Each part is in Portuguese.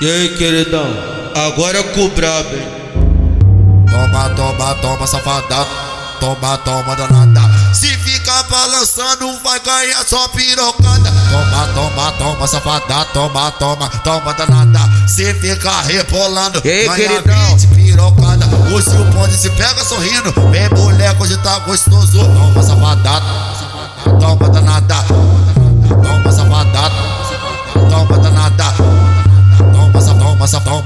E aí, queridão? Agora é com o brabo, hein? Toma, toma, toma, safada. Toma, toma, danada. Se ficar balançando, vai ganhar só pirocada. Toma, toma, toma, safada. Toma, toma, toma, danada. Se ficar rebolando, Ei, ganha queridão. 20 pirocada. O seu ponte se pega sorrindo. Vem moleque, hoje tá gostoso. Toma, safada.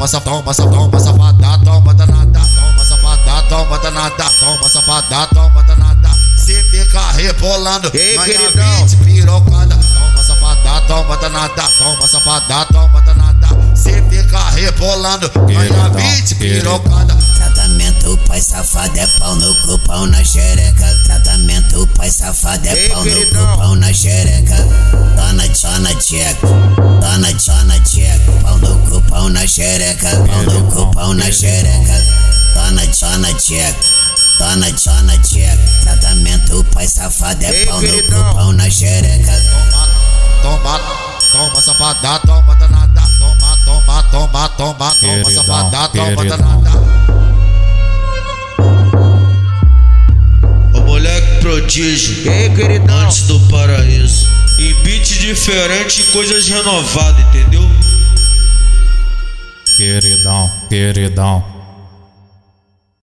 Toma, sa, toma, sa, toma, sa, toma, safada, toma danada, toma safada, toma danada, toma safada, toma danada. Se ficar rebolando, Ei, ganha queridão. 20 pirocada, toma safada, toma danada, toma safada, toma danada. Se ficar rebolando, ganha Queridão, 20 queridão. pirocada. Tratamento pai safado é pau no cu, pau na xereca. Tratamento pai safado é pau no cu, pau na xereca. Dona Dona Tcheca, Dona Dona Tcheca. Pau no cu, pau na xereca. Pau no cu, pau na xereca. Dona Dona Tcheca. Dona Dona Tcheca. Tratamento pai safado é pau no cu, pau na xereca. Toma, toma, toma safada, toma danada, toma, toma, toma, toma, toma safada, toma danada. O moleque prodígio. Queridão? Antes do paraíso. Em beat diferente e coisas renovadas, entendeu? Queridão, queridão.